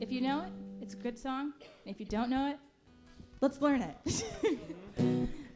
If you know it, it's a good song. If you don't know it, let's learn it.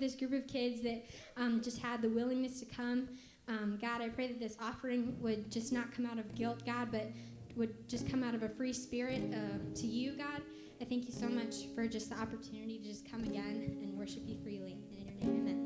this group of kids that um, just had the willingness to come. Um, God, I pray that this offering would just not come out of guilt, God, but would just come out of a free spirit uh, to you, God. I thank you so much for just the opportunity to just come again and worship you freely. In your name, amen.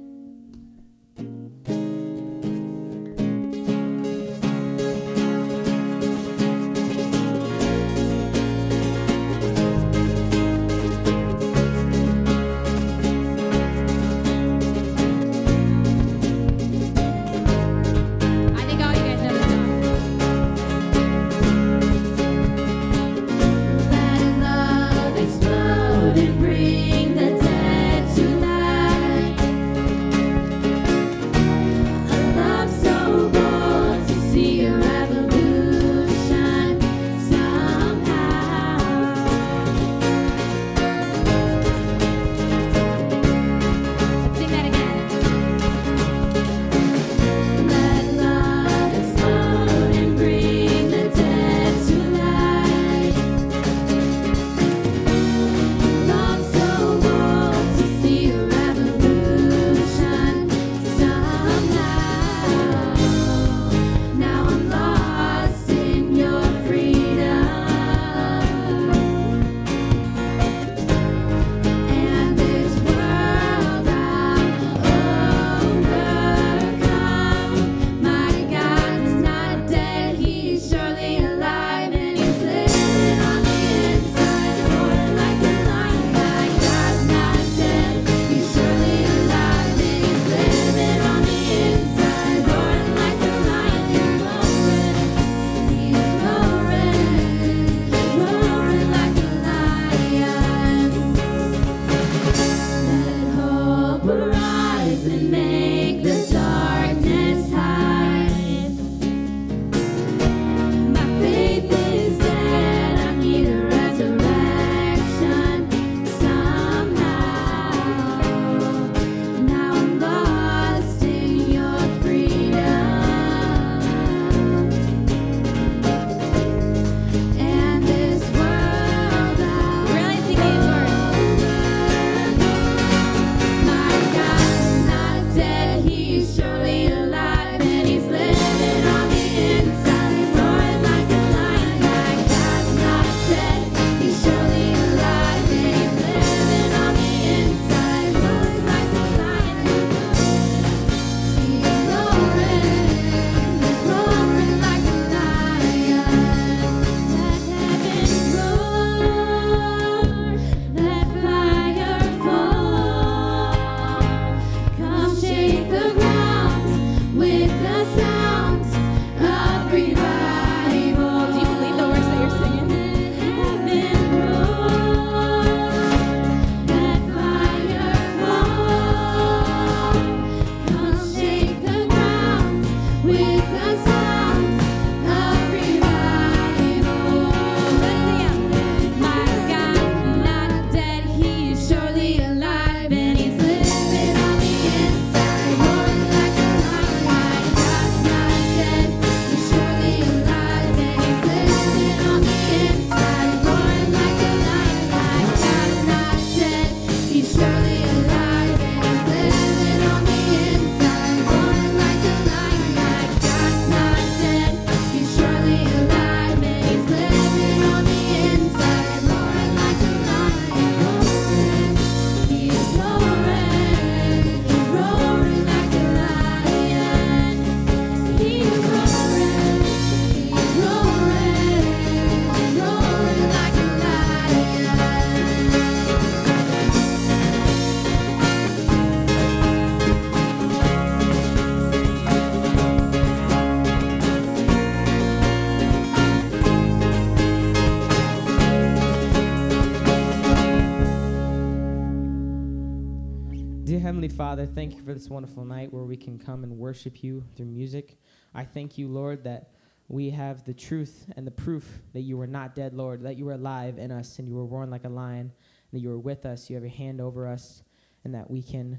Father, thank you for this wonderful night where we can come and worship you through music. I thank you, Lord, that we have the truth and the proof that you were not dead, Lord, that you were alive in us and you were born like a lion, that you were with us, you have your hand over us, and that we can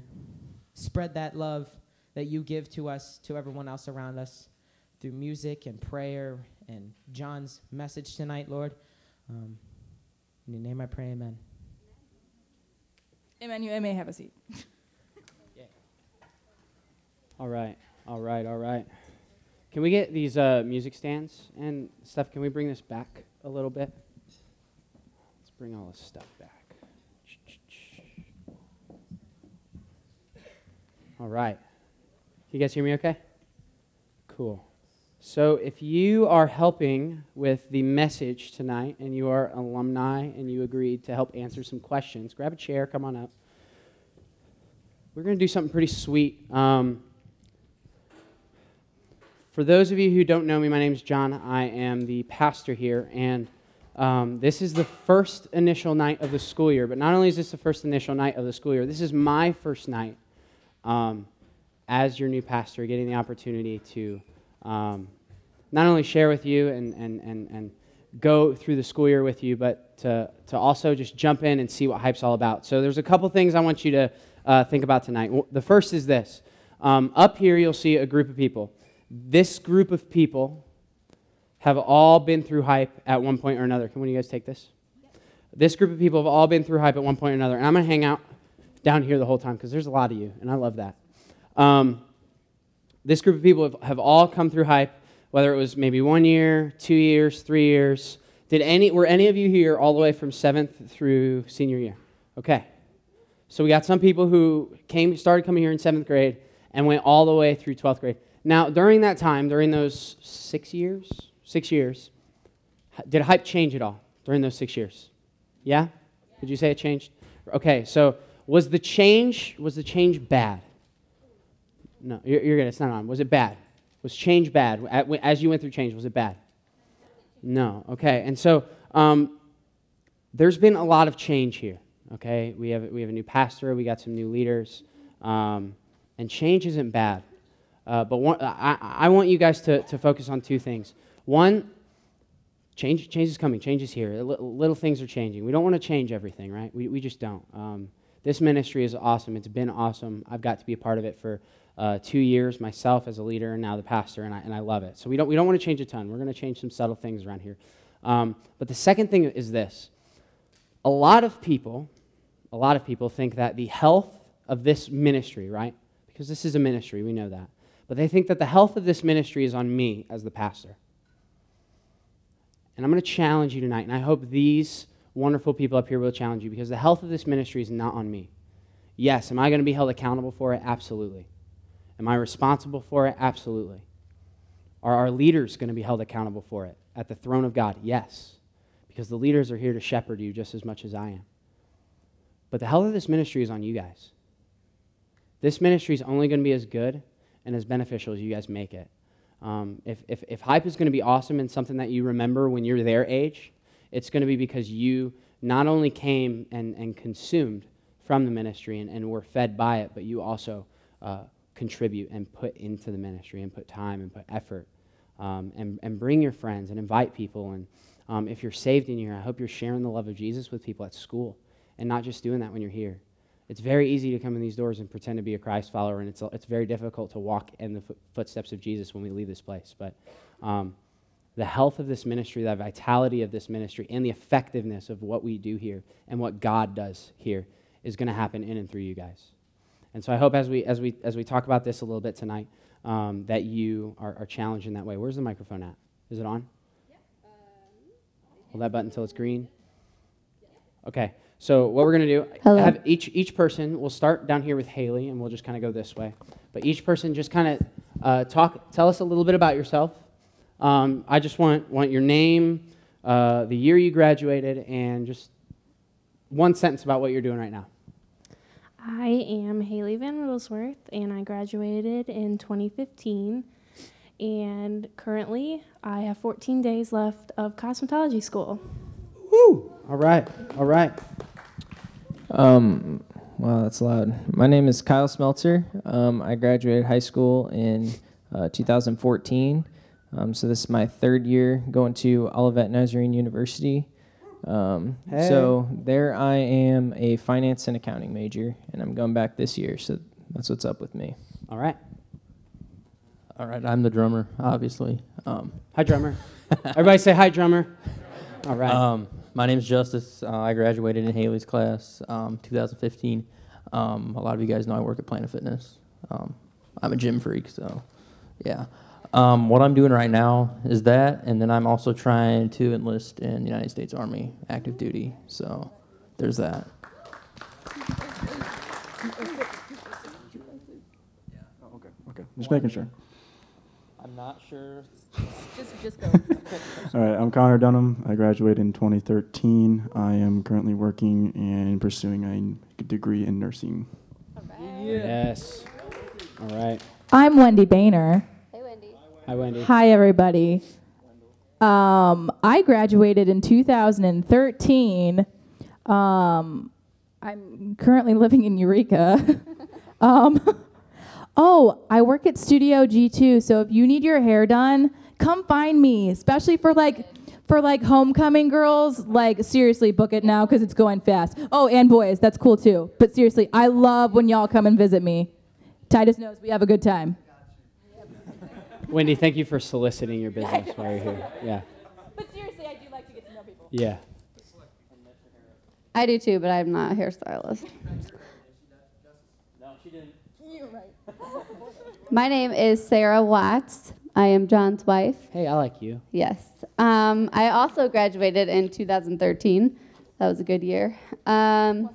spread that love that you give to us, to everyone else around us, through music and prayer and John's message tonight, Lord. Um, in your name I pray, amen. Amen. You may have a seat. All right, all right, all right. Can we get these uh, music stands and stuff? Can we bring this back a little bit? Let's bring all this stuff back. All right. You guys hear me okay? Cool. So, if you are helping with the message tonight and you are alumni and you agreed to help answer some questions, grab a chair, come on up. We're going to do something pretty sweet. Um, for those of you who don't know me, my name is John. I am the pastor here, and um, this is the first initial night of the school year. But not only is this the first initial night of the school year, this is my first night um, as your new pastor, getting the opportunity to um, not only share with you and, and, and, and go through the school year with you, but to, to also just jump in and see what Hype's all about. So there's a couple things I want you to uh, think about tonight. The first is this. Um, up here, you'll see a group of people. This group of people have all been through hype at one point or another. Can one of you guys take this? This group of people have all been through hype at one point or another. And I'm going to hang out down here the whole time because there's a lot of you, and I love that. Um, this group of people have, have all come through hype, whether it was maybe one year, two years, three years. Did any, were any of you here all the way from seventh through senior year? Okay. So we got some people who came, started coming here in seventh grade and went all the way through 12th grade. Now, during that time, during those six years, six years, did hype change at all during those six years? Yeah? Did you say it changed? Okay, so was the change was the change bad? No, you're, you're good. It's not on. Was it bad? Was change bad as you went through change? Was it bad? No. Okay, and so um, there's been a lot of change here. Okay, we have we have a new pastor. We got some new leaders, um, and change isn't bad. Uh, but one, I, I want you guys to, to focus on two things. One, change, change is coming, change is here. Little, little things are changing. We don't want to change everything, right? We, we just don't. Um, this ministry is awesome. It's been awesome. I've got to be a part of it for uh, two years myself as a leader and now the pastor, and I, and I love it. So we don't, we don't want to change a ton. We're going to change some subtle things around here. Um, but the second thing is this a lot of people, a lot of people think that the health of this ministry, right? Because this is a ministry, we know that but they think that the health of this ministry is on me as the pastor. And I'm going to challenge you tonight, and I hope these wonderful people up here will challenge you because the health of this ministry is not on me. Yes, am I going to be held accountable for it? Absolutely. Am I responsible for it? Absolutely. Are our leaders going to be held accountable for it at the throne of God? Yes, because the leaders are here to shepherd you just as much as I am. But the health of this ministry is on you guys. This ministry is only going to be as good and as beneficial as you guys make it. Um, if, if, if hype is going to be awesome and something that you remember when you're their age, it's going to be because you not only came and, and consumed from the ministry and, and were fed by it, but you also uh, contribute and put into the ministry and put time and put effort. Um, and, and bring your friends and invite people. And um, if you're saved in here, I hope you're sharing the love of Jesus with people at school and not just doing that when you're here. It's very easy to come in these doors and pretend to be a Christ follower, and it's, it's very difficult to walk in the footsteps of Jesus when we leave this place. But um, the health of this ministry, the vitality of this ministry, and the effectiveness of what we do here and what God does here is going to happen in and through you guys. And so I hope as we, as we, as we talk about this a little bit tonight, um, that you are, are challenged in that way. Where's the microphone at? Is it on? Hold that button until it's green. Okay. So what we're going to do, Hello. have each each person. We'll start down here with Haley, and we'll just kind of go this way. But each person just kind of uh, talk, tell us a little bit about yourself. Um, I just want want your name, uh, the year you graduated, and just one sentence about what you're doing right now. I am Haley Van Wigglesworth, and I graduated in 2015. And currently, I have 14 days left of cosmetology school. Woo! All right, all right. Um, wow, that's loud. My name is Kyle Smeltzer. Um, I graduated high school in uh, 2014. Um, so this is my third year going to Olivet Nazarene University. Um, Hey. So there I am a finance and accounting major, and I'm going back this year. So that's what's up with me. All right. All right, I'm the drummer, obviously. Um, Hi, drummer. Everybody say hi, drummer. All right. um, my name's Justice. Uh, I graduated in Haley's class, um, 2015. Um, a lot of you guys know I work at Planet Fitness. Um, I'm a gym freak, so yeah. Um, what I'm doing right now is that, and then I'm also trying to enlist in the United States Army active duty. So there's that. Okay, okay. Just making sure. I'm not sure. Just, just go. All right, I'm Connor Dunham. I graduated in 2013. I am currently working and pursuing a degree in nursing. Yes. All right. I'm Wendy Boehner. Hey, Wendy. Hi, Wendy. Hi, everybody. Um, I graduated in 2013. Um, I'm currently living in Eureka. um, oh, I work at Studio G2. So if you need your hair done, come find me. Especially for like for like homecoming girls. Like seriously, book it now because it's going fast. Oh, and boys, that's cool too. But seriously, I love when y'all come and visit me. Titus knows we have a good time. Wendy, thank you for soliciting your business while you're here. Yeah. But seriously, I do like to get to know people. Yeah. I do too, but I'm not a hairstylist. No, she didn't. You're right. My name is Sarah Watts. I am John's wife. Hey, I like you. Yes. Um, I also graduated in 2013. That was a good year. Um,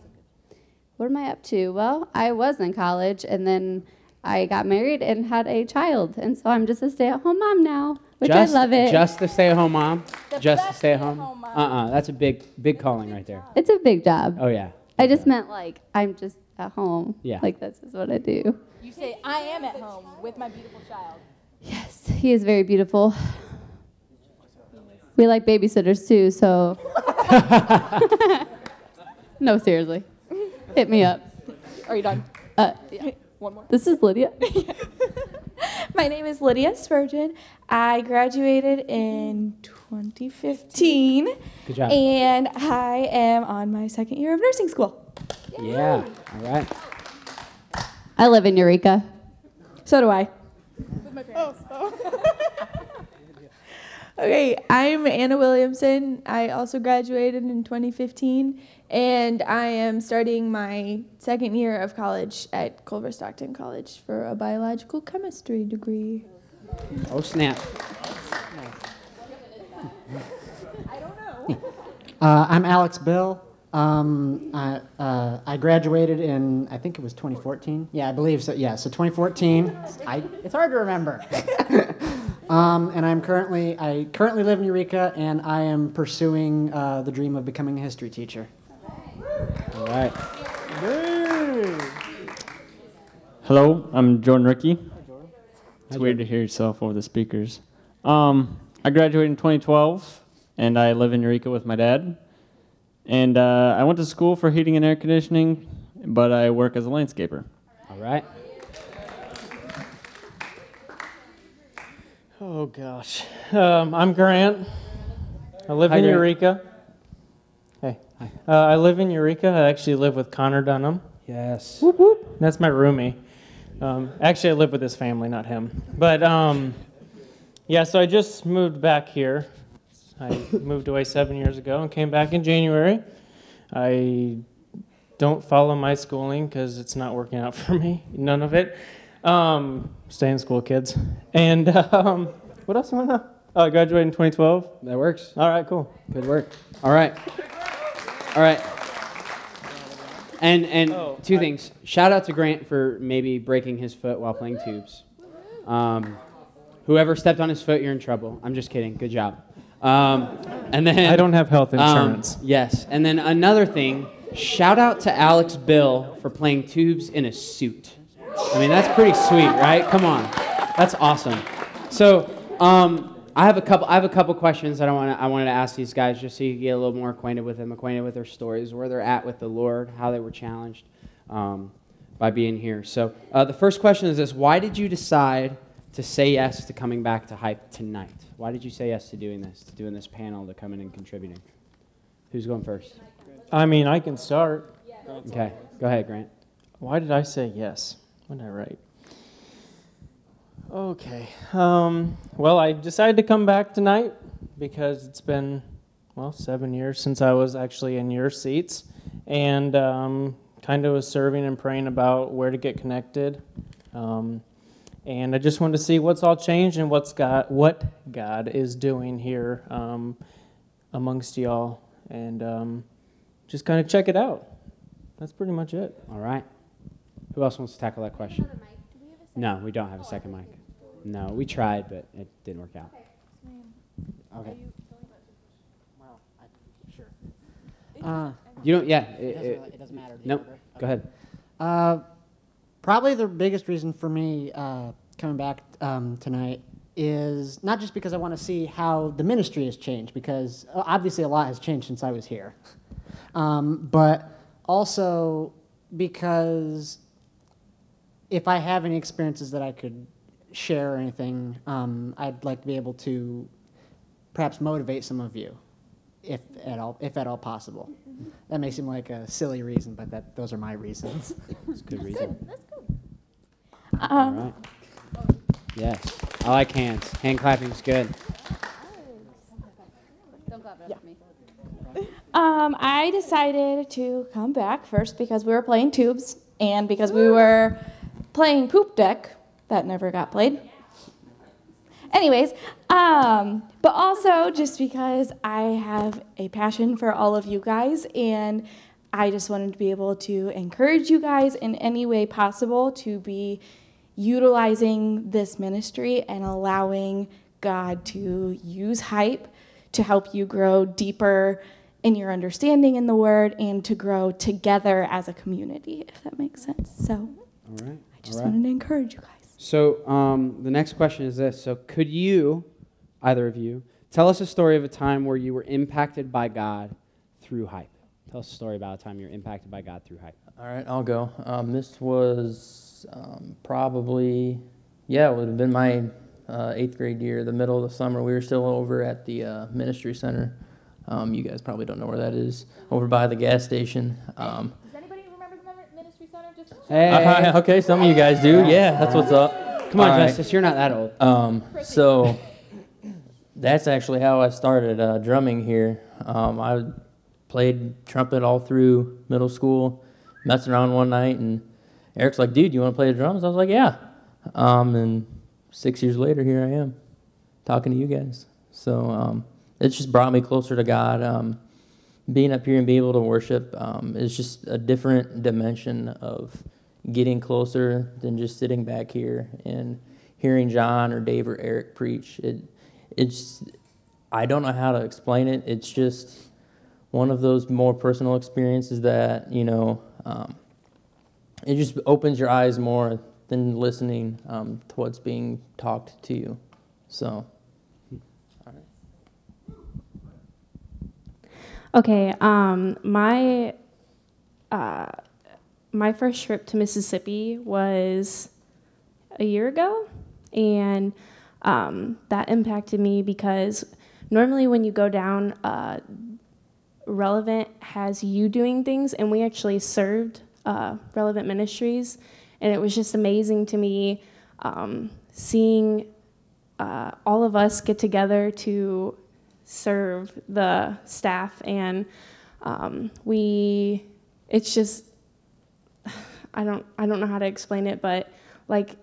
what am I up to? Well, I was in college and then I got married and had a child. And so I'm just a stay at home mom now, which just, I love it. Just to stay at home mom. The just to best stay at stay-at-home home. mom. Uh uh That's a big, big calling right there. it's a big job. Oh yeah. I just meant like I'm just at home. Yeah. Like that's just what I do. You say, I am at home with my beautiful child. Yes, he is very beautiful. We like babysitters too, so. no, seriously. Hit me up. Are you done? Uh, yeah. One more. This is Lydia. My name is Lydia Spurgeon. I graduated in 2015, Good job. and I am on my second year of nursing school. Yeah. All right. I live in Eureka. So do I. okay, I'm Anna Williamson. I also graduated in 2015, and I am starting my second year of college at Culver Stockton College for a biological chemistry degree. Oh snap. I don't know. Uh, I'm Alex Bill. Um, I, uh, I graduated in, I think it was 2014. Yeah, I believe so. Yeah, so 2014. I, it's hard to remember. um, and I'm currently, I currently live in Eureka, and I am pursuing uh, the dream of becoming a history teacher. All right. Hello, I'm Jordan Ricky. It's weird to hear yourself over the speakers. Um, I graduated in 2012, and I live in Eureka with my dad. And uh, I went to school for heating and air conditioning, but I work as a landscaper. All right. Oh gosh. Um, I'm Grant. I live Hi, in Grant. Eureka. Hey. Uh, I live in Eureka. I actually live with Connor Dunham. Yes. Whoop, whoop. That's my roomie. Um, actually, I live with his family, not him. But um, yeah, so I just moved back here. I moved away seven years ago and came back in January. I don't follow my schooling because it's not working out for me. None of it. Um, stay in school, kids. And um, what else do I want to know? Oh, I graduated in 2012. That works. All right, cool. Good work. All right. All right. And and Oh, two I- things. Shout out to Grant for maybe breaking his foot while playing tubes. Um, whoever stepped on his foot, you're in trouble. I'm just kidding. Good job. Um, and then I don't have health um, insurance. yes. And then another thing. Shout out to Alex Bill for playing tubes in a suit. I mean, that's pretty sweet, right? Come on, that's awesome. So, um, I have a couple. I have a couple questions that I want. I wanted to ask these guys just so you get a little more acquainted with them, acquainted with their stories, where they're at with the Lord, how they were challenged um, by being here. So, uh, the first question is this: Why did you decide to say yes to coming back to Hype tonight? Why did you say yes to doing this, to doing this panel, to coming and contributing? Who's going first? I mean, I can start. Okay, go ahead, Grant. Why did I say yes? What did I write? Okay. Um, well, I decided to come back tonight because it's been, well, seven years since I was actually in your seats and um, kind of was serving and praying about where to get connected. Um, and I just wanted to see what's all changed and what's God, what God is doing here um, amongst y'all and um, just kind of check it out. That's pretty much it. All right. Who else wants to tackle that question? No, we don't have a second mic. No, we tried, but it didn't work out. Okay. Sure. Uh, you don't, yeah. It doesn't, it doesn't matter. the Nope. order. Go ahead. Uh, probably the biggest reason for me uh, coming back um, tonight is not just because I want to see how the ministry has changed, because uh, obviously a lot has changed since I was here, um, but also because if I have any experiences that I could share or anything, um, I'd like to be able to perhaps motivate some of you, if at all, if at all possible. That may seem like a silly reason, but that those are my reasons. It's a good reason. All Um, right. Yes. I like hands. Hand clapping is good. Don't clap it up for me. Um, I decided to come back first because we were playing tubes and because we were playing poop deck that never got played. Anyways, um, but also just because I have a passion for all of you guys and I just wanted to be able to encourage you guys in any way possible to be utilizing this ministry and allowing God to use hype to help you grow deeper in your understanding in the word and to grow together as a community, if that makes sense. So All right. I just right. wanted to encourage you guys. So um, the next question is this. So could you, either of you, tell us a story of a time where you were impacted by God through hype? Tell us a story about a time you were impacted by God through hype. All right, I'll go. Um, this was um, probably, yeah, it would have been my uh, eighth grade year, the middle of the summer. We were still over at the uh, ministry center. Um, you guys probably don't know where that is, over by the gas station. Um, Does anybody remember the ministry center? Just uh, okay, some of you guys do. Yeah, that's what's up. Come on, All right. Justice, you're not that old. Um, so that's actually how I started uh, drumming here. Um, I played trumpet all through middle school, messing around one night, and Eric's like, "Dude, you want to play the drums?" I was like, "Yeah." Um, and six years later, here I am, talking to you guys. So um, it's just brought me closer to God. Um, being up here and being able to worship um, is just a different dimension of getting closer than just sitting back here and hearing John or Dave or Eric preach. It, it's, I don't know how to explain it. It's just one of those more personal experiences that you know. Um, it just opens your eyes more than listening um, to what's being talked to you. So. Okay, um, my uh, my first trip to Mississippi was a year ago, and um, that impacted me because normally when you go down, uh, Relevant has you doing things, and we actually served uh, Relevant Ministries, and it was just amazing to me um, seeing uh, all of us get together to serve the staff and um, we it's just i don't i don't know how to explain it but like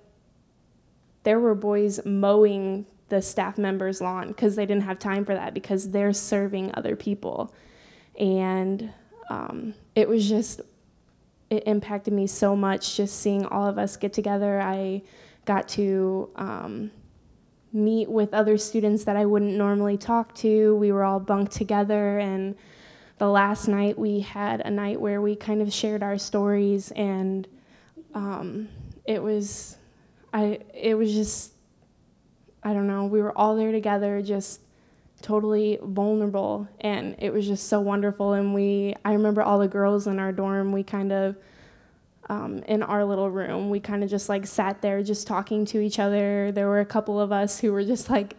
there were boys mowing the staff members lawn because they didn't have time for that because they're serving other people. And um, it was just it impacted me so much just seeing all of us get together. I got to um, meet with other students that I wouldn't normally talk to. We were all bunked together, and the last night we had a night where we kind of shared our stories, and um, it was, I it was just, I don't know. We were all there together, just totally vulnerable, and it was just so wonderful. And we, I remember all the girls in our dorm. We kind of um, in our little room. We kind of just like sat there just talking to each other. There were a couple of us who were just like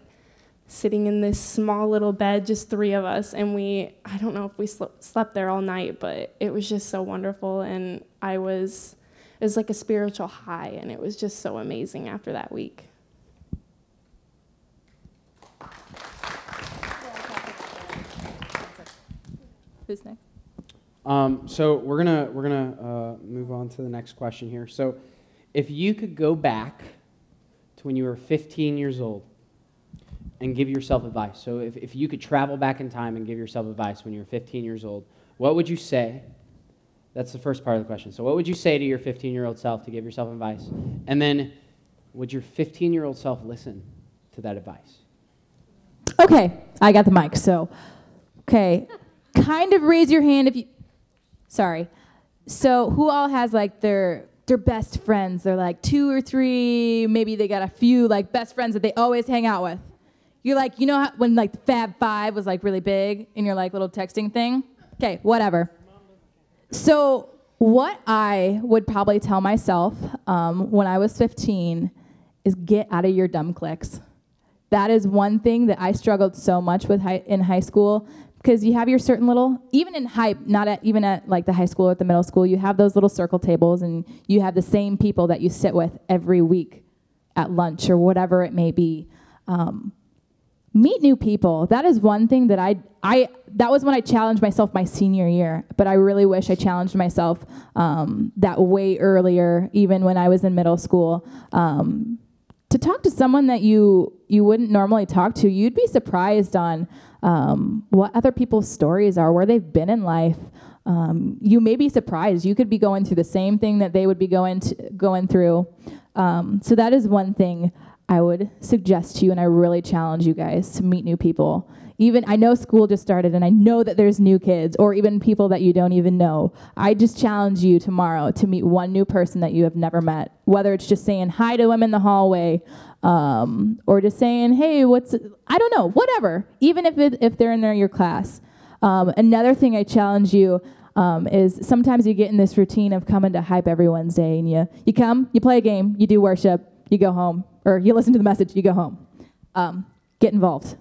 sitting in this small little bed, just three of us. And we, I don't know if we sl- slept there all night, but it was just so wonderful. And I was, it was like a spiritual high. And it was just so amazing after that week. Who's next? Um, so we're gonna we're gonna uh, move on to the next question here. So, if you could go back to when you were 15 years old and give yourself advice, so if, if you could travel back in time and give yourself advice when you were 15 years old, what would you say? That's the first part of the question. So, what would you say to your 15 year old self to give yourself advice? And then, would your 15 year old self listen to that advice? Okay, I got the mic. So, okay, kind of raise your hand if you. Sorry. So, who all has like their their best friends? They're like two or three. Maybe they got a few like best friends that they always hang out with. You're like, you know how, when like Fab Five was like really big in your like little texting thing. Okay, whatever. So, what I would probably tell myself um, when I was 15 is get out of your dumb clicks. That is one thing that I struggled so much with in high school because you have your certain little, even in hype, not at, even at like the high school or at the middle school, you have those little circle tables and you have the same people that you sit with every week at lunch or whatever it may be. Um, meet new people. That is one thing that I, I that was when I challenged myself my senior year. But I really wish I challenged myself um, that way earlier, even when I was in middle school. Um, to talk to someone that you you wouldn't normally talk to, you'd be surprised on um, what other people's stories are, where they've been in life. Um, you may be surprised. You could be going through the same thing that they would be going to, going through. Um, so that is one thing I would suggest to you, and I really challenge you guys to meet new people. Even I know school just started, and I know that there's new kids, or even people that you don't even know. I just challenge you tomorrow to meet one new person that you have never met, whether it's just saying hi to them in the hallway, um, or just saying, "Hey, what's?" I don't know, whatever. Even if it, if they're in there your class. Um, another thing I challenge you um, is sometimes you get in this routine of coming to hype every Wednesday, and you you come, you play a game, you do worship, you go home, or you listen to the message, you go home. Um, get involved.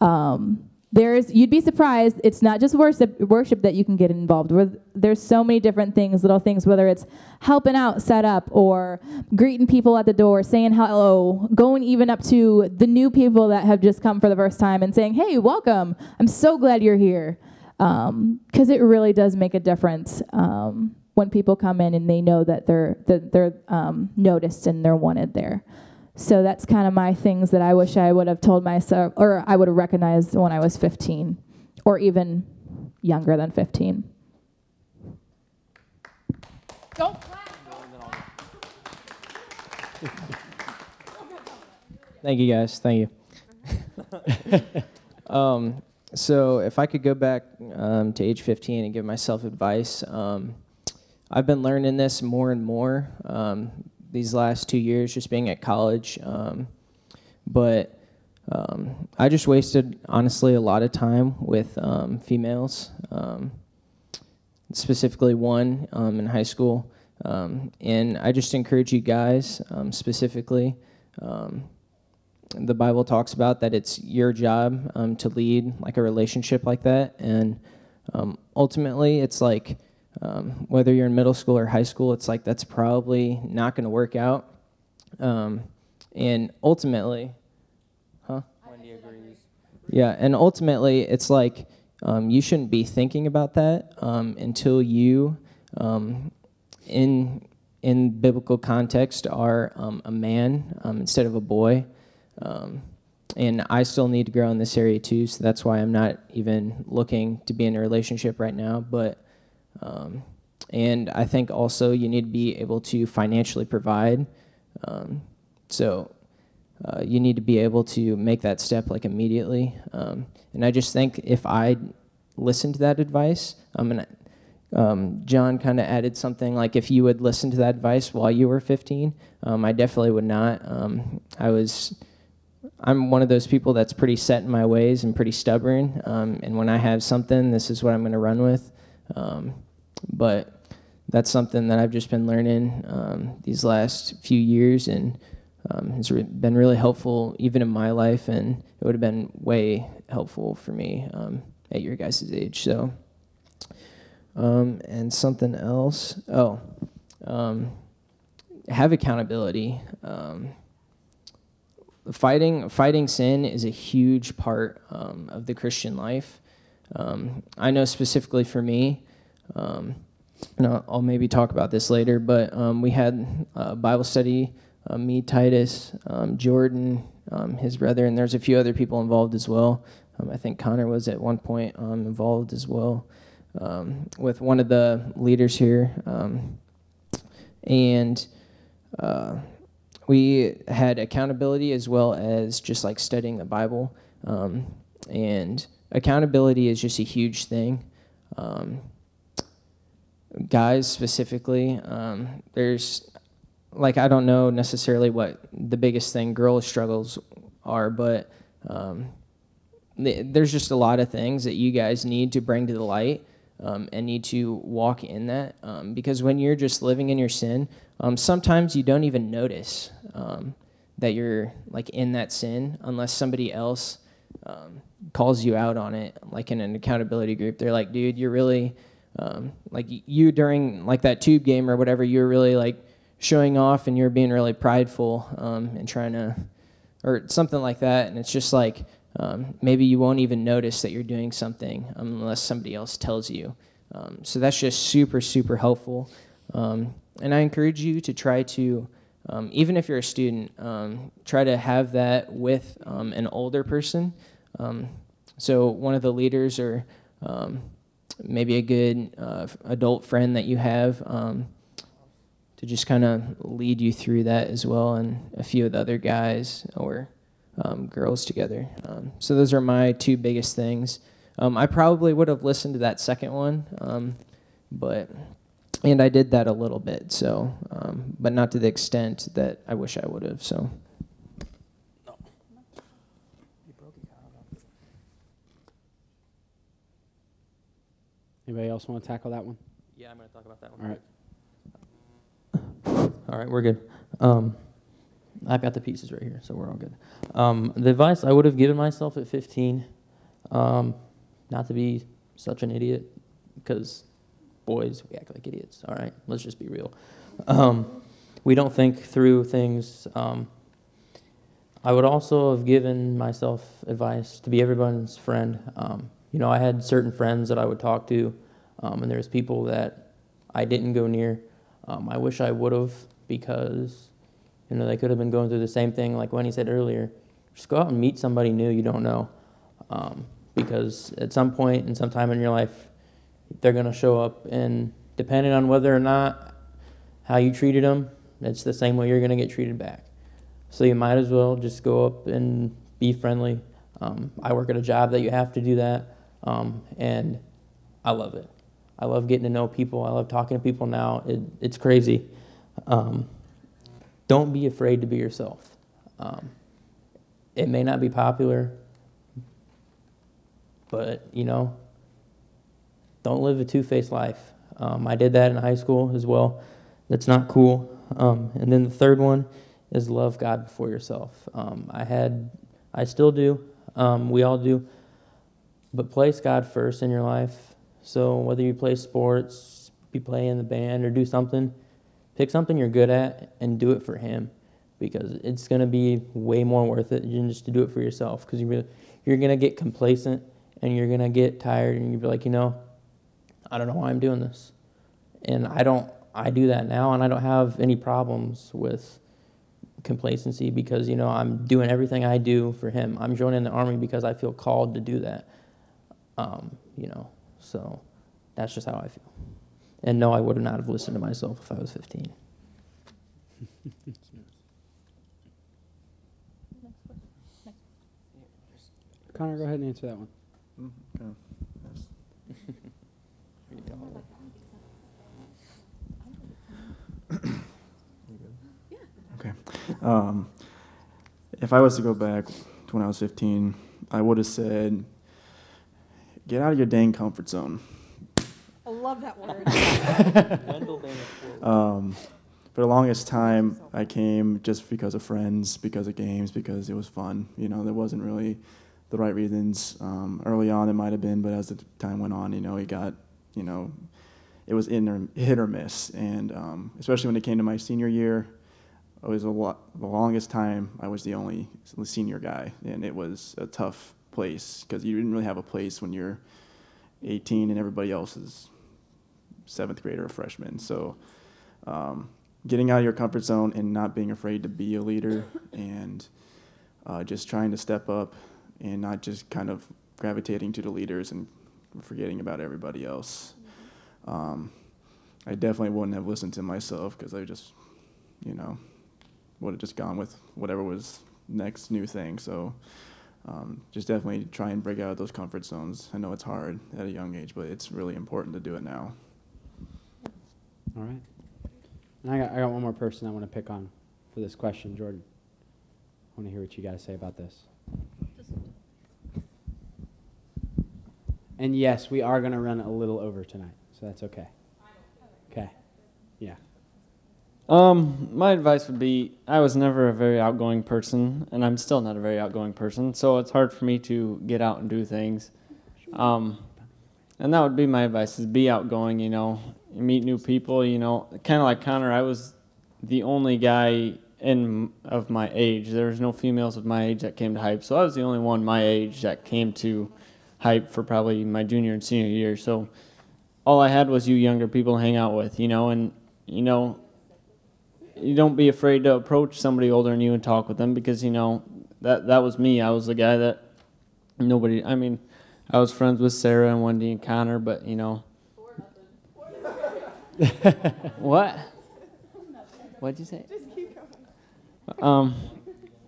Um, there's you'd be surprised. It's not just worship worship that you can get involved with. There's so many different things, little things, whether it's helping out, set up, or greeting people at the door, saying hello, going even up to the new people that have just come for the first time and saying, "Hey, welcome! I'm so glad you're here," because um, it really does make a difference um, when people come in and they know that they're that they're um, noticed and they're wanted there. So that's kind of my things that I wish I would have told myself, or I would have recognized when I was 15, or even younger than 15. Don't clap. Thank you, guys. Thank you. um, so, if I could go back um, to age 15 and give myself advice, um, I've been learning this more and more um, these last two years, just being at college. Um, but um, I just wasted, honestly, a lot of time with um, females, specifically one in high school. and I just encourage you guys, specifically the Bible talks about that it's your job um, to lead like a relationship like that, and um, ultimately, it's like um, whether you're in middle school or high school, it's like that's probably not going to work out, um, and ultimately, huh? Wendy agrees. Yeah, and ultimately, it's like um, you shouldn't be thinking about that um, until you, in in biblical context, are a man instead of a boy. Um, and I still need to grow in this area too, so that's why I'm not even looking to be in a relationship right now. But, um, and I think also you need to be able to financially provide. Um, so uh, you need to be able to make that step like immediately. Um, and I just think if I listened to that advice, I'm gonna. Um, John kind of added something like if you would listen to that advice while you were 15, um, I definitely would not. Um, I was I'm one of those people that's pretty set in my ways and pretty stubborn. Um, and when I have something, this is what I'm going to run with. Um, but that's something that I've just been learning um, these last few years and um, has re- been really helpful even in my life. And it would have been way helpful for me um, at your guys' age. So, um, and something else. Oh, have accountability fighting fighting sin is a huge part um, of the Christian life. Um, I know specifically for me, um, and I'll, maybe talk about this later, but um, we had a Bible study, uh, me, Titus, um, Jordan, um, his brother, and there's a few other people involved as well. Um, I think Connor was at one point involved as well with one of the leaders here. And uh, we had accountability as well as just like studying the Bible. Um, and accountability is just a huge thing. Um, guys specifically, um, there's like I don't know necessarily what the biggest thing girls struggles are, but um, th- there's just a lot of things that you guys need to bring to the light um, and need to walk in that um, because when you're just living in your sin, um, sometimes you don't even notice um, that you're like in that sin unless somebody else calls you out on it, like in an accountability group. They're like, "Dude, you're really um, like you during like that tube game or whatever. You're really like showing off and you're being really prideful um, and trying to, or something like that. And it's just like um, maybe you won't even notice that you're doing something unless somebody else tells you. Um, so that's just super, super helpful. Um, and I encourage you to try to, um, even if you're a student, try to have that with an older person. So one of the leaders or um, maybe a good uh, adult friend that you have um, to just kind of lead you through that as well, and a few of the other guys or um, girls together. Um, so those are my two biggest things. Um, I probably would have listened to that second one, um, but and I did that a little bit. So, but not to the extent that I wish I would have. So. Anybody else want to tackle that one? Yeah, I'm going to talk about that one. All right. All right, we're good. Um, I've got the pieces right here, so we're all good. Um, the advice I would have given myself at 15, um, not to be such an idiot, because boys, we act like idiots. All right, let's just be real. Um, we don't think through things. Um, I would also have given myself advice to be everyone's friend. You know, I had certain friends that I would talk to, um, and there's people that I didn't go near. Um, I wish I would have because, you know, they could have been going through the same thing. Like Wendy said earlier, just go out and meet somebody new you don't know, um, because at some point and some time in your life, they're gonna show up, and depending on whether or not how you treated them, it's the same way you're gonna get treated back. So you might as well just go up and be friendly. Um, I work at a job that you have to do that, um, and I love it. I love getting to know people. I love talking to people now. It, it's crazy. Um, don't be afraid to be yourself. Um, it may not be popular, but you know, don't live a two-faced life. Um, I did that in high school as well. That's not cool. Um, and then the third one is love God before yourself. Um, I had, I still do. We all do. But place God first in your life. So whether you play sports, be playing in the band, or do something, pick something you're good at and do it for Him, because it's gonna be way more worth it than just to do it for yourself. Because you're you're gonna get complacent and you're gonna get tired and you'll be like, you know, I don't know why I'm doing this, and I don't. I do that now, and I don't have any problems with complacency because you know I'm doing everything I do for him. I'm joining the army because I feel called to do that. Um, you know, so that's just how I feel. And no, I would not have listened to myself if I was 15. Connor, go ahead and answer that one. Okay. Um, if I was to go back to when I was 15, I would have said, get out of your dang comfort zone. I love that word. Um, for the longest time, I came just because of friends, because of games, because it was fun. You know, there wasn't really the right reasons. Um, early on, it might have been, but as the time went on, you know, it got, you know, it was in or, hit or miss. And um, especially when it came to my senior year, it was a lot, the longest time I was the only senior guy, and it was a tough place because you didn't really have a place when you're 18 and everybody else is seventh grader or freshman. So um, getting out of your comfort zone and not being afraid to be a leader and uh, just trying to step up and not just kind of gravitating to the leaders and forgetting about everybody else. Um, I definitely wouldn't have listened to myself because I just, you know, would have just gone with whatever was next new thing. So um, just definitely try and break out of those comfort zones. I know it's hard at a young age, but it's really important to do it now. All right. And I got, I got one more person I want to pick on for this question, Jordan. I want to hear what you got to say about this. And yes, we are going to run a little over tonight, so that's okay. Okay. Yeah. Um, my advice would be I was never a very outgoing person, and I'm still not a very outgoing person, so it's hard for me to get out and do things. Um, and that would be my advice: is be outgoing. You know, meet new people. You know, kind of like Connor. I was the only guy in of my age. There was no females of my age that came to hype, so I was the only one my age that came to hype for probably my junior and senior year. So all I had was you younger people to hang out with. You know, and you know you don't be afraid to approach somebody older than you and talk with them because you know that that was me. I was the guy that nobody. I mean, I was friends with Sarah and Wendy and Connor, but you know. what? What'd you say? Just keep going. Um,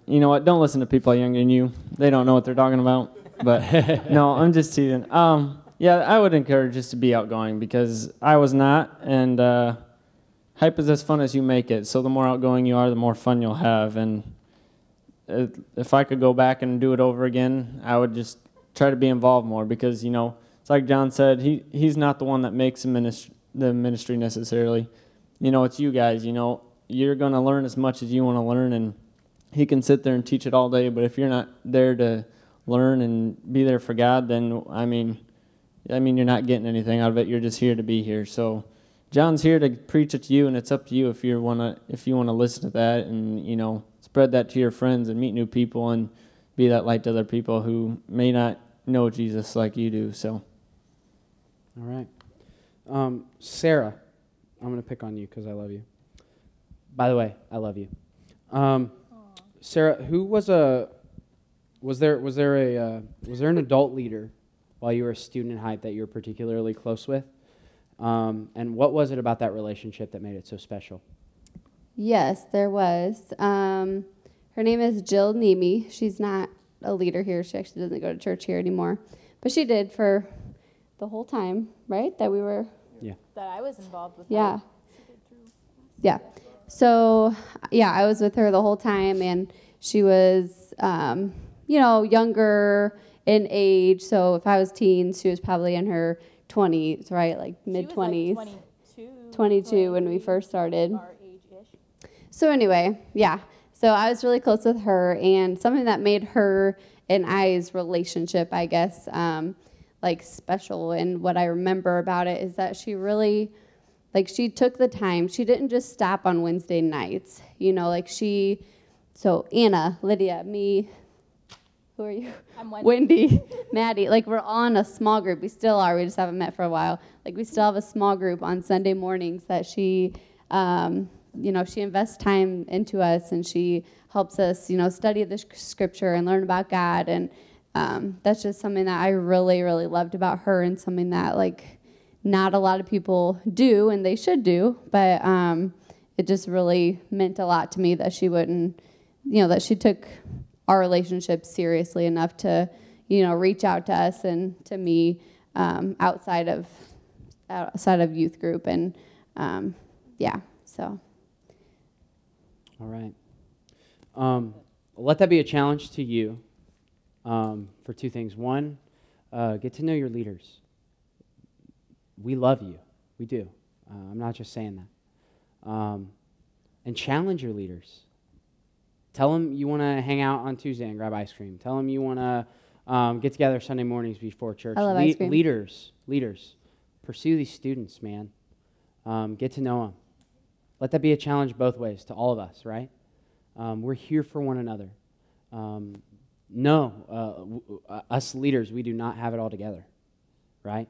you know what? Don't listen to people younger than you. They don't know what they're talking about. But no, I'm just teasing. Um, yeah, I would encourage us to be outgoing because I was not, and. Uh, hype is as fun as you make it. So the more outgoing you are, the more fun you'll have. And it, if I could go back and do it over again, I would just try to be involved more because you know it's like John said, he he's not the one that makes the ministry, the ministry necessarily. You know, it's you guys. You know, you're going to learn as much as you want to learn, and he can sit there and teach it all day. But if you're not there to learn and be there for God, then I mean, I mean, you're not getting anything out of it. You're just here to be here. So. John's here to preach it to you, and it's up to you if you wanna if you wanna listen to that and you know spread that to your friends and meet new people and be that light to other people who may not know Jesus like you do. So, all right, um, Sarah, I'm gonna pick on you because I love you. By the way, I love you. Um, Sarah, who was a was there was there a uh, was there an adult leader while you were a student in hype that you were particularly close with? Um, and what was it about that relationship that made it so special? Yes, there was. Um, her name is Jill Nemi. She's not a leader here. She actually doesn't go to church here anymore, but she did for the whole time, right? That we were. Yeah. That I was involved with. Yeah. Yeah. So yeah, I was with her the whole time, and she was, um, you know, younger in age. So if I was teens, she was probably in her 20s, right? Like mid 20s. Like 22, 22 when we first started. So, anyway, yeah. So, I was really close with her, and something that made her and I's relationship, I guess, um, like special. And what I remember about it is that she really, like, she took the time. She didn't just stop on Wednesday nights, you know, like she, so Anna, Lydia, me, who are you? I'm Wendy. Wendy, Maddie. Like we're all in a small group. We still are. We just haven't met for a while. Like we still have a small group on Sunday mornings that she, um, you know, she invests time into us and she helps us, you know, study the scripture and learn about God. And um, that's just something that I really, really loved about her and something that like not a lot of people do and they should do. But um, it just really meant a lot to me that she wouldn't, you know, that she took our relationship seriously enough to, you know, reach out to us and to me um, outside of outside of youth group and um, yeah, so. All right. Um, let that be a challenge to you um, for two things. One, uh, get to know your leaders. We love you. We do. Uh, I'm not just saying that. Um, and challenge your leaders. Tell them you want to hang out on Tuesday and grab ice cream. Tell them you want to um, get together Sunday mornings before church. I love ice cream. Leaders, leaders, pursue these students, man. Um, get to know them. Let that be a challenge both ways to all of us, right? Um, we're here for one another. Um, no, uh, w- uh, us leaders, we do not have it all together, right?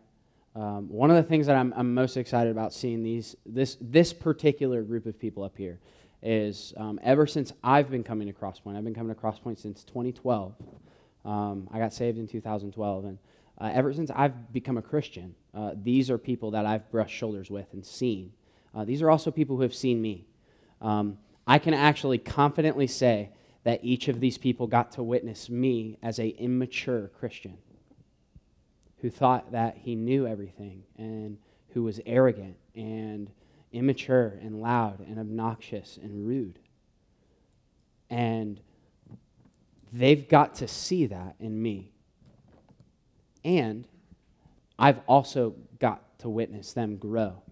Um, one of the things that I'm, I'm most excited about seeing these this this particular group of people up here is um, ever since I've been coming to Crosspoint, I've been coming to Crosspoint since 2012. Um, I got saved in 2012, and uh, ever since I've become a Christian, uh, these are people that I've brushed shoulders with and seen. Uh, these are also people who have seen me. Um, I can actually confidently say that each of these people got to witness me as a immature Christian who thought that he knew everything and who was arrogant and immature and loud and obnoxious and rude. And they've got to see that in me. And I've also got to witness them grow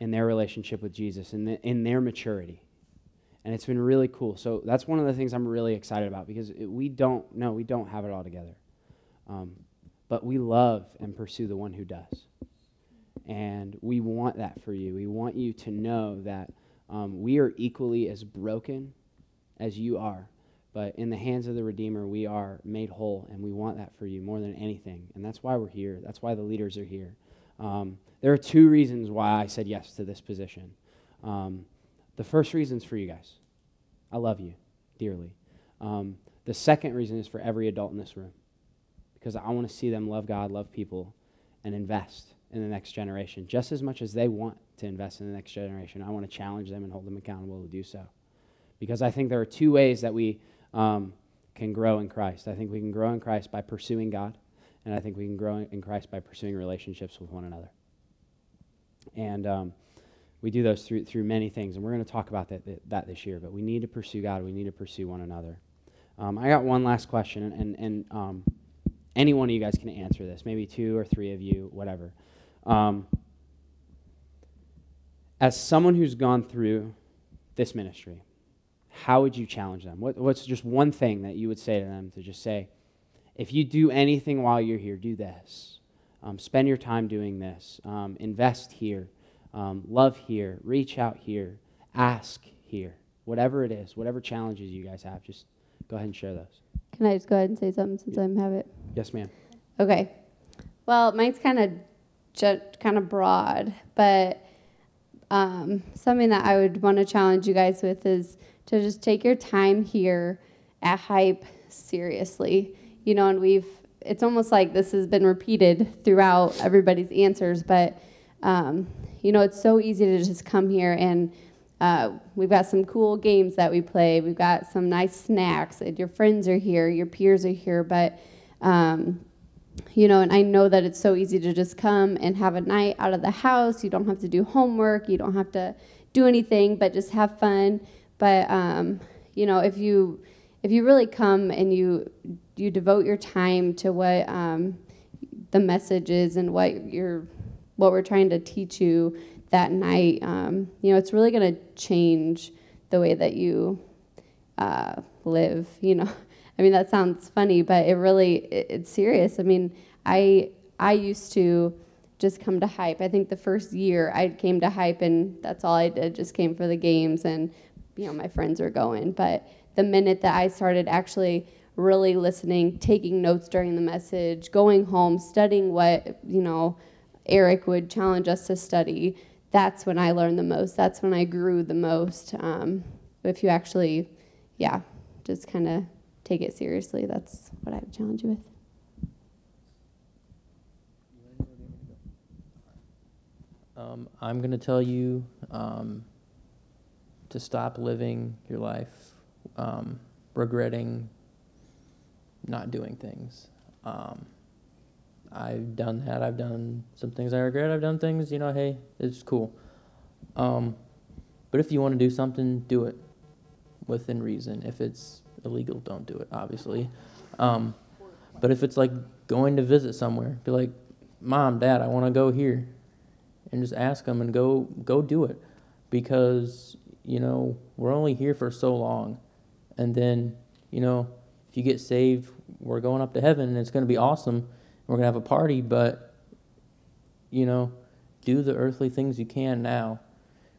in their relationship with Jesus and in, in their maturity. And it's been really cool. So that's one of the things I'm really excited about because it, we don't, no, we don't have it all together. Um, but we love and pursue the one who does. And we want that for you. We want you to know that um, we are equally as broken as you are. But in the hands of the Redeemer, we are made whole, and we want that for you more than anything. And that's why we're here. That's why the leaders are here. Um, there are two reasons why I said yes to this position. Um, the first reason is for you guys. I love you dearly. Um, the second reason is for every adult in this room because I want to see them love God, love people, and invest in the next generation just as much as they want to invest in the next generation. I want to challenge them and hold them accountable to do so. Because I think there are two ways that we um, can grow in Christ. I think we can grow in Christ by pursuing God, and I think we can grow in Christ by pursuing relationships with one another. And um, we do those through, through many things, and we're going to talk about that, that this year. But we need to pursue God, we need to pursue one another. Um, I got one last question, and, and um, any one of you guys can answer this, maybe two or three of you, whatever. Um, as someone who's gone through this ministry, how would you challenge them? What, what's just one thing that you would say to them to just say, if you do anything while you're here, do this. Um, spend your time doing this. Um, invest here. Um, love here. Reach out here. Ask here. Whatever it is, whatever challenges you guys have, just go ahead and share those. Can I just go ahead and say something since I have it? Yes, ma'am. Okay. Well, mine's kind of ju- kind of broad, but um, something that I would want to challenge you guys with is to just take your time here at Hype seriously. You know, and we've it's almost like this has been repeated throughout everybody's answers, but um, you know, it's so easy to just come here and uh, we've got some cool games that we play. We've got some nice snacks. And your friends are here, your peers are here, but um, you know, and I know that it's so easy to just come and have a night out of the house. You don't have to do homework. You don't have to do anything, but just have fun. But um, you know, if you if you really come and you you devote your time to what um, the message is and what you're what we're trying to teach you that night, um, you know, it's really going to change the way that you uh, live. You know, I mean, that sounds funny, but it really it, it's serious. I mean, I I used to just come to hype. I think the first year I came to hype, and that's all I did. Just came for the games, and you know, my friends were going. But the minute that I started actually really listening, taking notes during the message, going home, studying what you know Eric would challenge us to study, that's when I learned the most. That's when I grew the most. Um, if you actually, yeah, just kind of take it seriously, that's what I would challenge you with. Um, I'm going to tell you um, to stop living your life um, regretting not doing things. Um, I've done that. I've done some things I regret. I've done things, you know, hey, it's cool. Um, but if you want to do something, do it within reason. If it's illegal, don't do it, obviously. Um, but if it's like going to visit somewhere, be like, Mom, Dad, I want to go here. And just ask them and go, go do it. Because, you know, we're only here for so long. And then, you know, if you get saved, we're going up to heaven and it's going to be awesome we're going to have a party, but, you know, do the earthly things you can now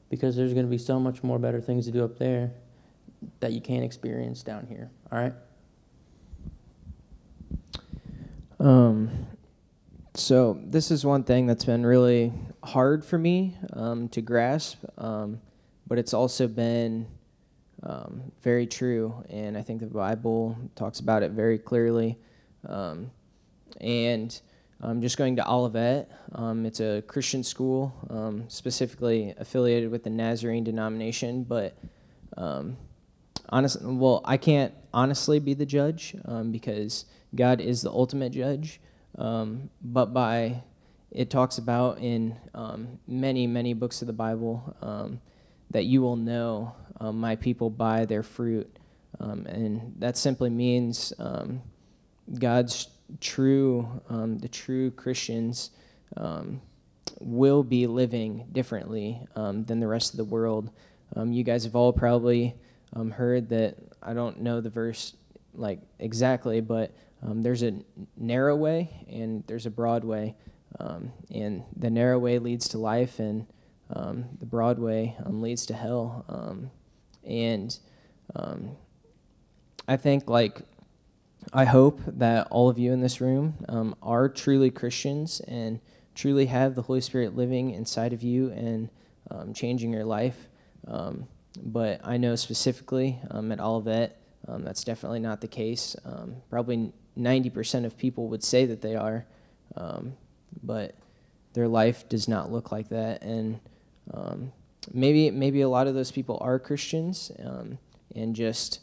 because there's going to be so much more better things to do up there that you can't experience down here. All right? Um, so this is one thing that's been really hard for me um, to grasp, um, but it's also been um, very true, and I think the Bible talks about it very clearly. Um, and I'm just going to Olivet. Um, it's a Christian school, um, specifically affiliated with the Nazarene denomination, but well, I can't honestly be the judge um, because God is the ultimate judge. Um, but by it talks about in um, many, many books of the Bible um, that you will know um, my people by their fruit. Um, and that simply means God's true, the true Christians will be living differently than the rest of the world. You guys have all probably um, heard that, I don't know the verse like exactly, but um, there's a narrow way and there's a broad way. Um, and the narrow way leads to life, and um, the broad way um, leads to hell. Um, and I think, like, I hope that all of you in this room are truly Christians and truly have the Holy Spirit living inside of you and changing your life. Um, but I know specifically um, at Olivet, um, that's definitely not the case. Um, probably 90% of people would say that they are, um, but their life does not look like that. And um, maybe maybe a lot of those people are Christians um, and just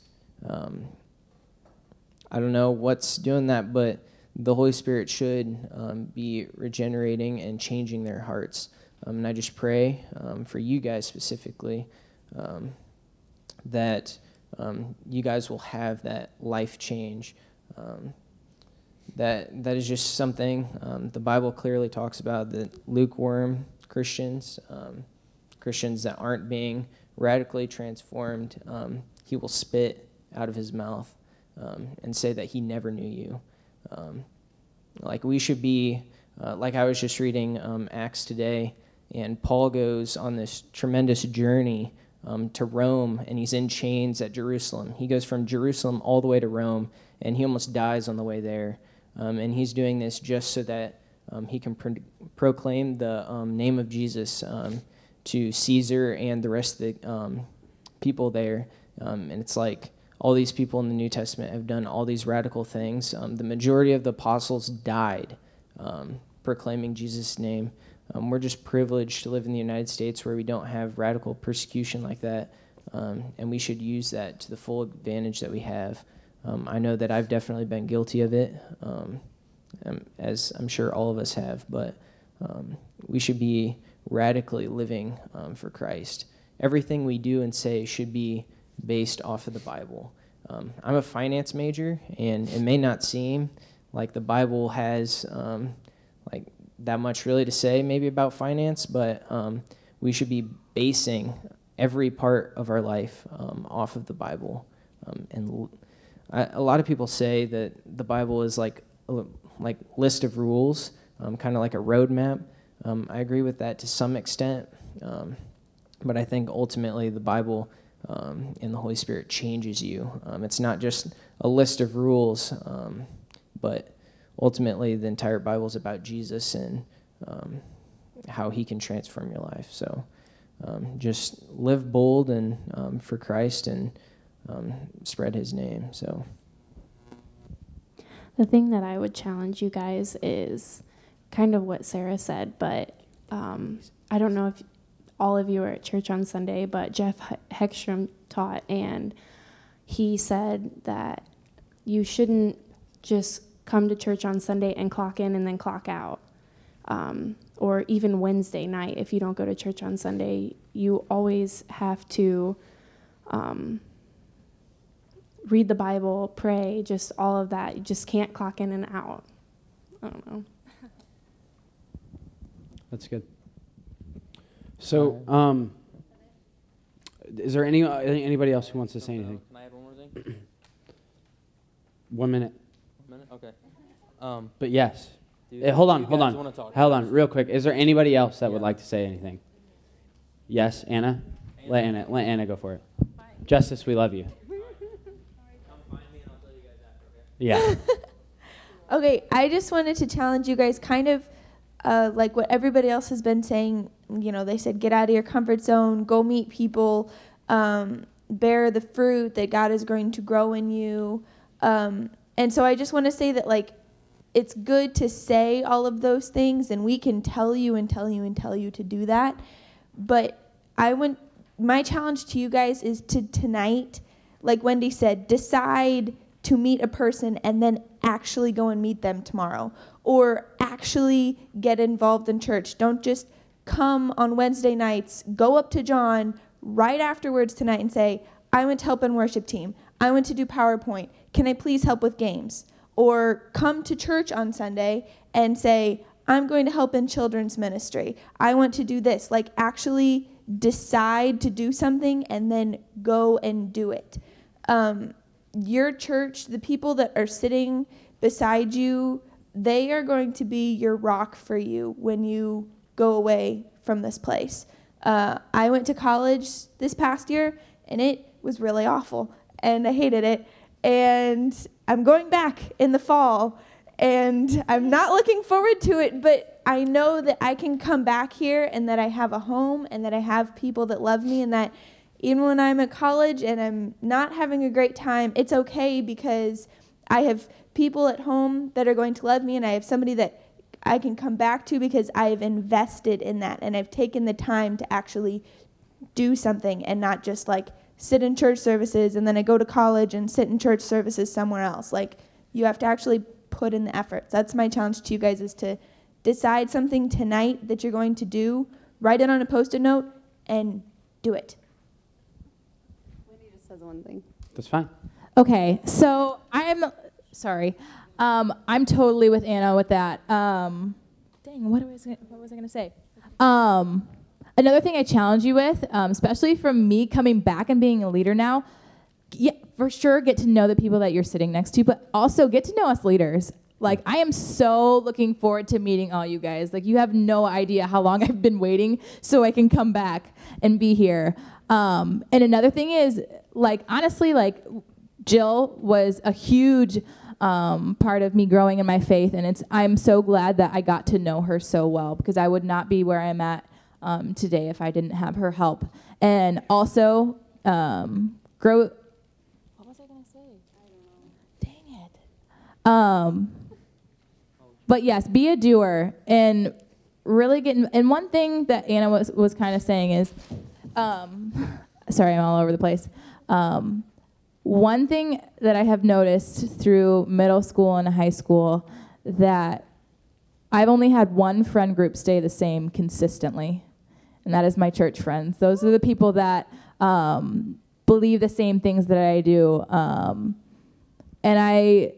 I don't know what's doing that, but the Holy Spirit should be regenerating and changing their hearts. And I just pray for you guys specifically um, that um, you guys will have that life change. Um, that that is just something um, the Bible clearly talks about. That lukewarm Christians, um, Christians that aren't being radically transformed, He will spit out of His mouth and say that He never knew you. Like we should be, uh, like I was just reading um, Acts today, and Paul goes on this tremendous journey um, to Rome, and he's in chains at Jerusalem. He goes from Jerusalem all the way to Rome, and he almost dies on the way there. Um, and he's doing this just so that um, he can pro- proclaim the um, name of Jesus um, to Caesar and the rest of the people there. And it's like all these people in the New Testament have done all these radical things. The majority of the apostles died proclaiming Jesus' name. Um, we're just privileged to live in the United States where we don't have radical persecution like that, um, and we should use that to the full advantage that we have. Um, I know that I've definitely been guilty of it, um, um, as I'm sure all of us have, but um, we should be radically living for Christ. Everything we do and say should be based off of the Bible. I'm a finance major, and it may not seem like the Bible has like that much really to say maybe about finance, but um, we should be basing every part of our life um, off of the Bible. Um, and l- I, a lot of people say that the Bible is like a like list of rules, um, kind of like a roadmap. Um, I agree with that to some extent, um, but I think ultimately the Bible and the Holy Spirit changes you. It's not just a list of rules, but ultimately the entire Bible is about Jesus and um, how He can transform your life. So um, just live bold and um, for Christ and um, spread His name. So. The thing that I would challenge you guys is kind of what Sarah said, but um, I don't know if all of you were at church on Sunday, but Jeff He- Heckstrom taught, and he said that you shouldn't just come to church on Sunday and clock in and then clock out. Um, or even Wednesday night, if you don't go to church on Sunday, you always have to um, read the Bible, pray, just all of that. You just can't clock in and out. I don't know. That's good. So, um, is there any anybody else who wants to say anything? Can I add one more thing? One minute. One minute? Okay. Um, But yes. Do Eh, hold on, hold on. Hold on, real quick. Is there anybody else that would like to say anything? Yes, Anna? Let Anna let Anna go for it. Justice, we love you. Yeah. Okay, I just wanted to challenge you guys kind of uh, like what everybody else has been saying. You know, they said get out of your comfort zone, go meet people, um, bear the fruit that God is going to grow in you. Um, and so I just want to say that, like, it's good to say all of those things, and we can tell you and tell you and tell you to do that. But I want my challenge to you guys is to tonight, like Wendy said, decide to meet a person and then actually go and meet them tomorrow or actually get involved in church. Don't just come on Wednesday nights, go up to John right afterwards tonight and say, I went to help in worship team. I went to do PowerPoint. Can I please help with games? Or come to church on Sunday and say, I'm going to help in children's ministry. I want to do this. Like, actually decide to do something and then go and do it. Um, your church, the people that are sitting beside you, they are going to be your rock for you when you go away from this place. Uh, I went to college this past year and it was really awful and I hated it. And I'm going back in the fall and I'm not looking forward to it, but I know that I can come back here and that I have a home and that I have people that love me and that even when I'm at college and I'm not having a great time, it's okay because I have people at home that are going to love me and I have somebody that I can come back to because I've invested in that and I've taken the time to actually do something and not just like sit in church services and then I go to college and sit in church services somewhere else. Like you have to actually put in the efforts. That's my challenge to you guys is to decide something tonight that you're going to do, write it on a post-it note and do it. Wendy just says one thing. That's fine. Okay, so I'm sorry. Um, I'm totally with Anna with that. Um, dang, what was I, what was I gonna say? Um, another thing I challenge you with, um, especially from me coming back and being a leader now, yeah, for sure, get to know the people that you're sitting next to, but also get to know us leaders. Like, I am so looking forward to meeting all you guys. Like, you have no idea how long I've been waiting so I can come back and be here. Um, and another thing is, like, honestly, like, Jill was a huge um, part of me growing in my faith, and it's I'm so glad that I got to know her so well because I would not be where I'm at um, today if I didn't have her help. And also, um, grow. What was I gonna say? I don't know. Dang it. Um, but yes, be a doer and really get. And one thing that Anna was was kind of saying is, um, sorry, I'm all over the place. Um, one thing that I have noticed through middle school and high school that I've only had one friend group stay the same consistently, and that is my church friends. Those are the people that um, believe the same things that I do. Um, and I,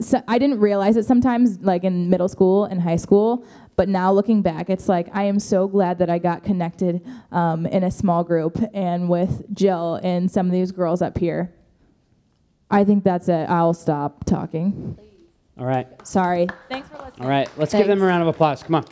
so I didn't realize it sometimes, like in middle school and high school. But now looking back, it's like I am so glad that I got connected um, in a small group and with Jill and some of these girls up here. I think that's it. I'll stop talking. All right. Sorry. Thanks for listening. All right. Let's give them a round of applause. Come on.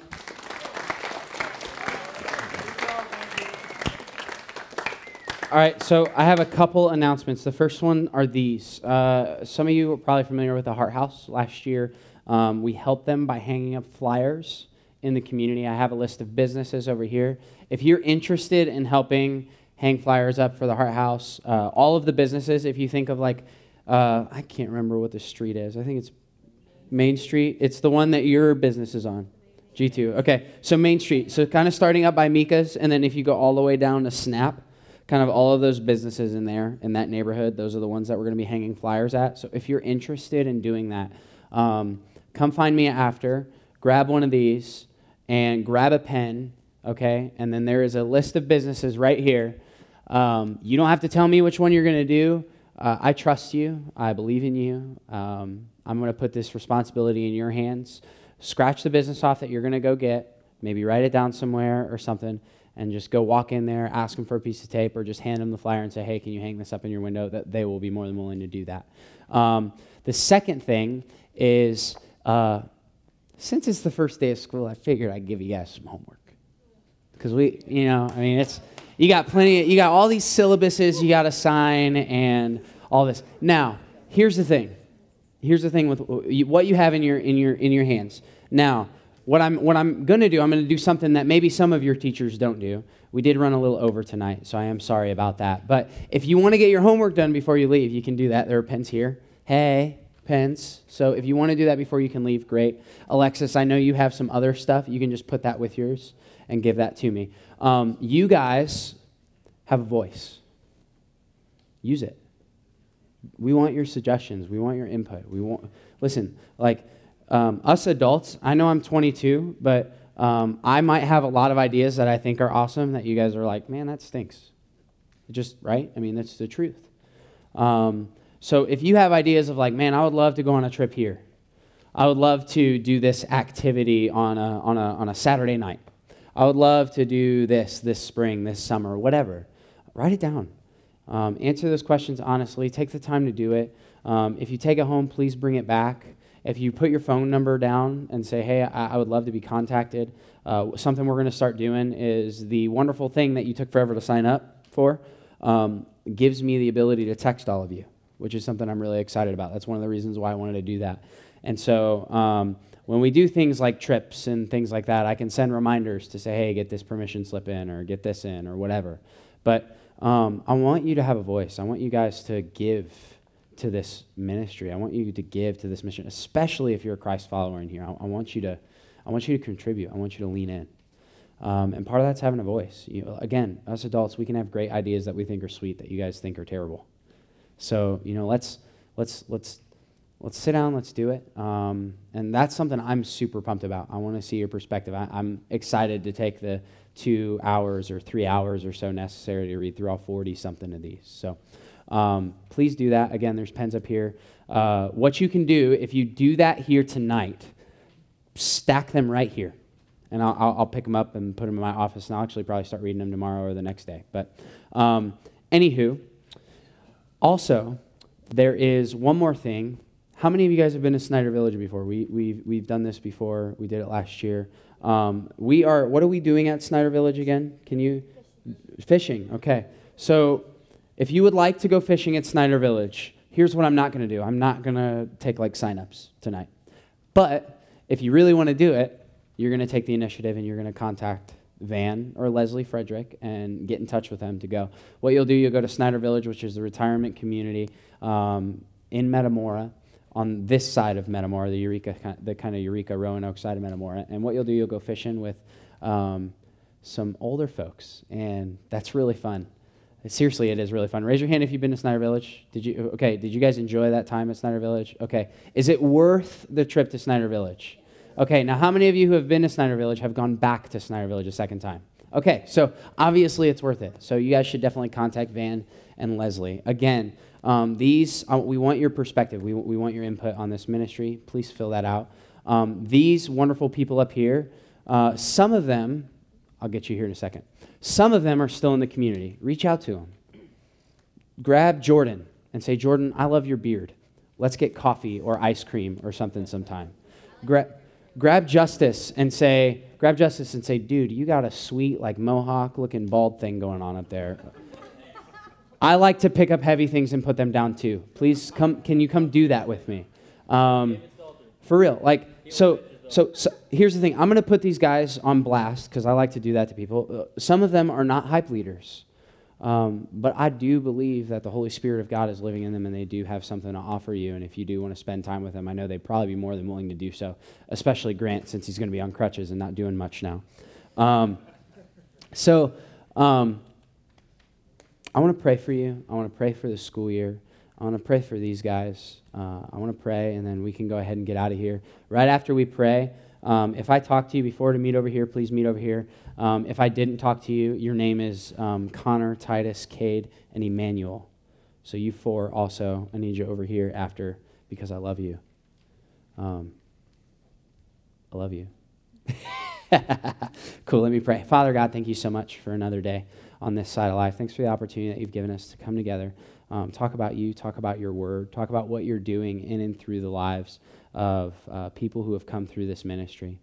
All right, so I have a couple announcements. The first one are these. Uh, some of you are probably familiar with the Heart House. Last year, um, we helped them by hanging up flyers in the community. I have a list of businesses over here. If you're interested in helping hang flyers up for the Heart House, uh, all of the businesses, if you think of like, uh, I can't remember what the street is. I think it's Main Street. It's the one that your business is on. G2. Okay, so Main Street. So kind of starting up by Mika's, and then if you go all the way down to Snap, kind of all of those businesses in there in that neighborhood, those are the ones that we're going to be hanging flyers at. So if you're interested in doing that, um, come find me after, grab one of these, and grab a pen, okay? And then there is a list of businesses right here. Um, you don't have to tell me which one you're going to do. Uh, I trust you. I believe in you. Um, I'm going to put this responsibility in your hands. Scratch the business off that you're going to go get. Maybe write it down somewhere or something, and just go walk in there, ask them for a piece of tape, or just hand them the flyer and say, "Hey, can you hang this up in your window?" That they will be more than willing to do that. Um, the second thing is, uh, since it's the first day of school, I figured I'd give you guys some homework because we, you know, I mean, it's you got plenty. you got all these syllabuses you got to sign and all this. Now, here's the thing. here's the thing with what you have in your in your in your hands. Now, what I'm what I'm going to do, I'm going to do something that maybe some of your teachers don't do. We did run a little over tonight, so I am sorry about that. But if you want to get your homework done before you leave, you can do that. There are pens here. Hey, pens. So if you want to do that before you can leave, great. Alexis, I know you have some other stuff. You can just put that with yours and give that to me. Um, you guys have a voice. Use it. We want your suggestions. We want your input. We want listen. Like um, us adults, I know I'm 22, but um, I might have a lot of ideas that I think are awesome that you guys are like, man, that stinks. Just right. I mean, that's the truth. Um, so if you have ideas of like, man, I would love to go on a trip here. I would love to do this activity on a, on a, on a Saturday night. I would love to do this this spring, this summer, whatever. Write it down. Um, answer those questions honestly. Take the time to do it. Um, if you take it home, please bring it back. If you put your phone number down and say, hey, I, I would love to be contacted, uh, something we're going to start doing is the wonderful thing that you took forever to sign up for um, gives me the ability to text all of you, which is something I'm really excited about. That's one of the reasons why I wanted to do that. And so um, when we do things like trips and things like that, I can send reminders to say, hey, get this permission slip in or get this in or whatever. But um, I want you to have a voice. I want you guys to give to this ministry. I want you to give to this mission, especially if you're a Christ follower in here. I, I want you to, I want you to contribute. I want you to lean in. Um, and part of that's having a voice. You, again, us adults, we can have great ideas that we think are sweet that you guys think are terrible. So you know, let's let's let's let's sit down. Let's do it. Um, and that's something I'm super pumped about. I want to see your perspective. I, I'm excited to take the two hours or three hours or so necessary to read through all 40 something of these. So um, please do that. Again, there's pens up here. Uh, what you can do if you do that here tonight, stack them right here. And I'll, I'll, I'll pick them up and put them in my office, and I'll actually probably start reading them tomorrow or the next day. But um, anywho, also, there is one more thing. How many of you guys have been to Snyder Village before? We, we've, we've done this before. We did it last year. Um, we are, what are we doing at Snyder Village again? Can you? Fishing. Okay. So if you would like to go fishing at Snyder Village, here's what I'm not going to do. I'm not going to take like signups tonight. But if you really want to do it, you're going to take the initiative and you're going to contact Van or Leslie Frederick and get in touch with them to go. What you'll do, you'll go to Snyder Village, which is the retirement community um, in Metamora, on this side of Metamora, the Eureka, the kind of Eureka Roanoke side of Metamora. And what you'll do, you'll go fishing with um, some older folks, and that's really fun. Seriously, it is really fun. Raise your hand if you've been to Snyder Village. Did you? Okay. Did you guys enjoy that time at Snyder Village? Okay. Is it worth the trip to Snyder Village? Okay. Now, how many of you who have been to Snyder Village have gone back to Snyder Village a second time? Okay. So obviously, it's worth it. So you guys should definitely contact Van and Leslie. Again, um, these uh, we want your perspective. We we want your input on this ministry. Please fill that out. Um, these wonderful people up here. Uh, some of them, I'll get you here in a second. Some of them are still in the community. Reach out to them. Grab Jordan and say, Jordan, I love your beard. Let's get coffee or ice cream or something sometime. Gra- grab Justice and say, grab Justice and say, dude, you got a sweet, like mohawk looking bald thing going on up there. I like to pick up heavy things and put them down too. Please come, can you come do that with me? Um, for real. Like, so so, so, here's the thing. I'm going to put these guys on blast because i like to do that to people. Uh, some of them are not hype leaders um, but i do believe that the holy spirit of god is living in them and they do have something to offer you. And if you do want to spend time with them i know they'd probably be more than willing to do so especially grant since he's going to be on crutches and not doing much now. Um, so um, i want to pray for you. I want to pray for the school year I want to pray for these guys. Uh, I want to pray, and then we can go ahead and get out of here. Right after we pray, um, if I talked to you before to meet over here, please meet over here. Um, if I didn't talk to you, your name is um, Connor, Titus, Cade, and Emmanuel. So you four also, I need you over here after because I love you. Um, I love you. cool, let me pray. Father God, thank you so much for another day on this side of life. Thanks for the opportunity that you've given us to come together um, talk about you, talk about your word, talk about what you're doing in and through the lives of uh, people who have come through this ministry.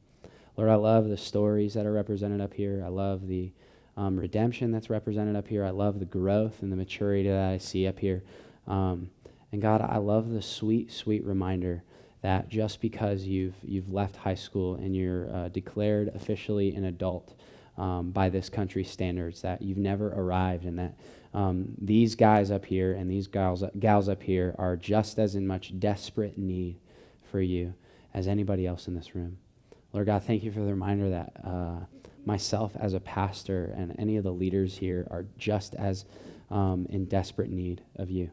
Lord, I love the stories that are represented up here. I love the um, redemption that's represented up here. I love the growth and the maturity that I see up here. Um, And God, I love the sweet, sweet reminder that just because you've, you've left high school and you're uh, declared officially an adult um, by this country's standards, that you've never arrived and that um, these guys up here and these gals, gals up here are just as in much desperate need for you as anybody else in this room. Lord God, thank you for the reminder that uh, myself as a pastor and any of the leaders here are just as um, in desperate need of you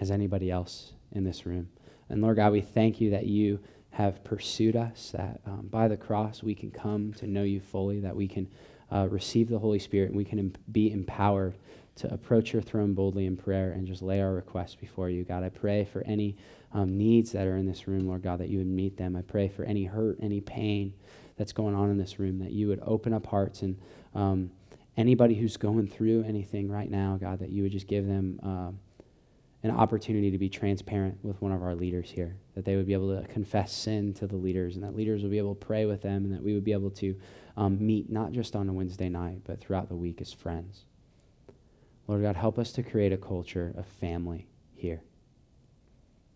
as anybody else in this room. And Lord God, we thank you that you have pursued us, that um, by the cross we can come to know you fully, that we can uh, receive the Holy Spirit, and we can em- be empowered to approach your throne boldly in prayer and just lay our requests before you. God, I pray for any um, needs that are in this room, Lord God, that you would meet them. I pray for any hurt, any pain that's going on in this room, that you would open up hearts and um, anybody who's going through anything right now, God, that you would just give them. Uh, an opportunity to be transparent with one of our leaders here, that they would be able to confess sin to the leaders, and that leaders would be able to pray with them, and that we would be able to um, meet not just on a Wednesday night, but throughout the week as friends. Lord God, help us to create a culture of family here.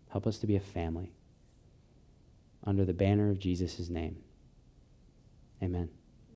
Help us to be a family under the banner of Jesus' name. Amen.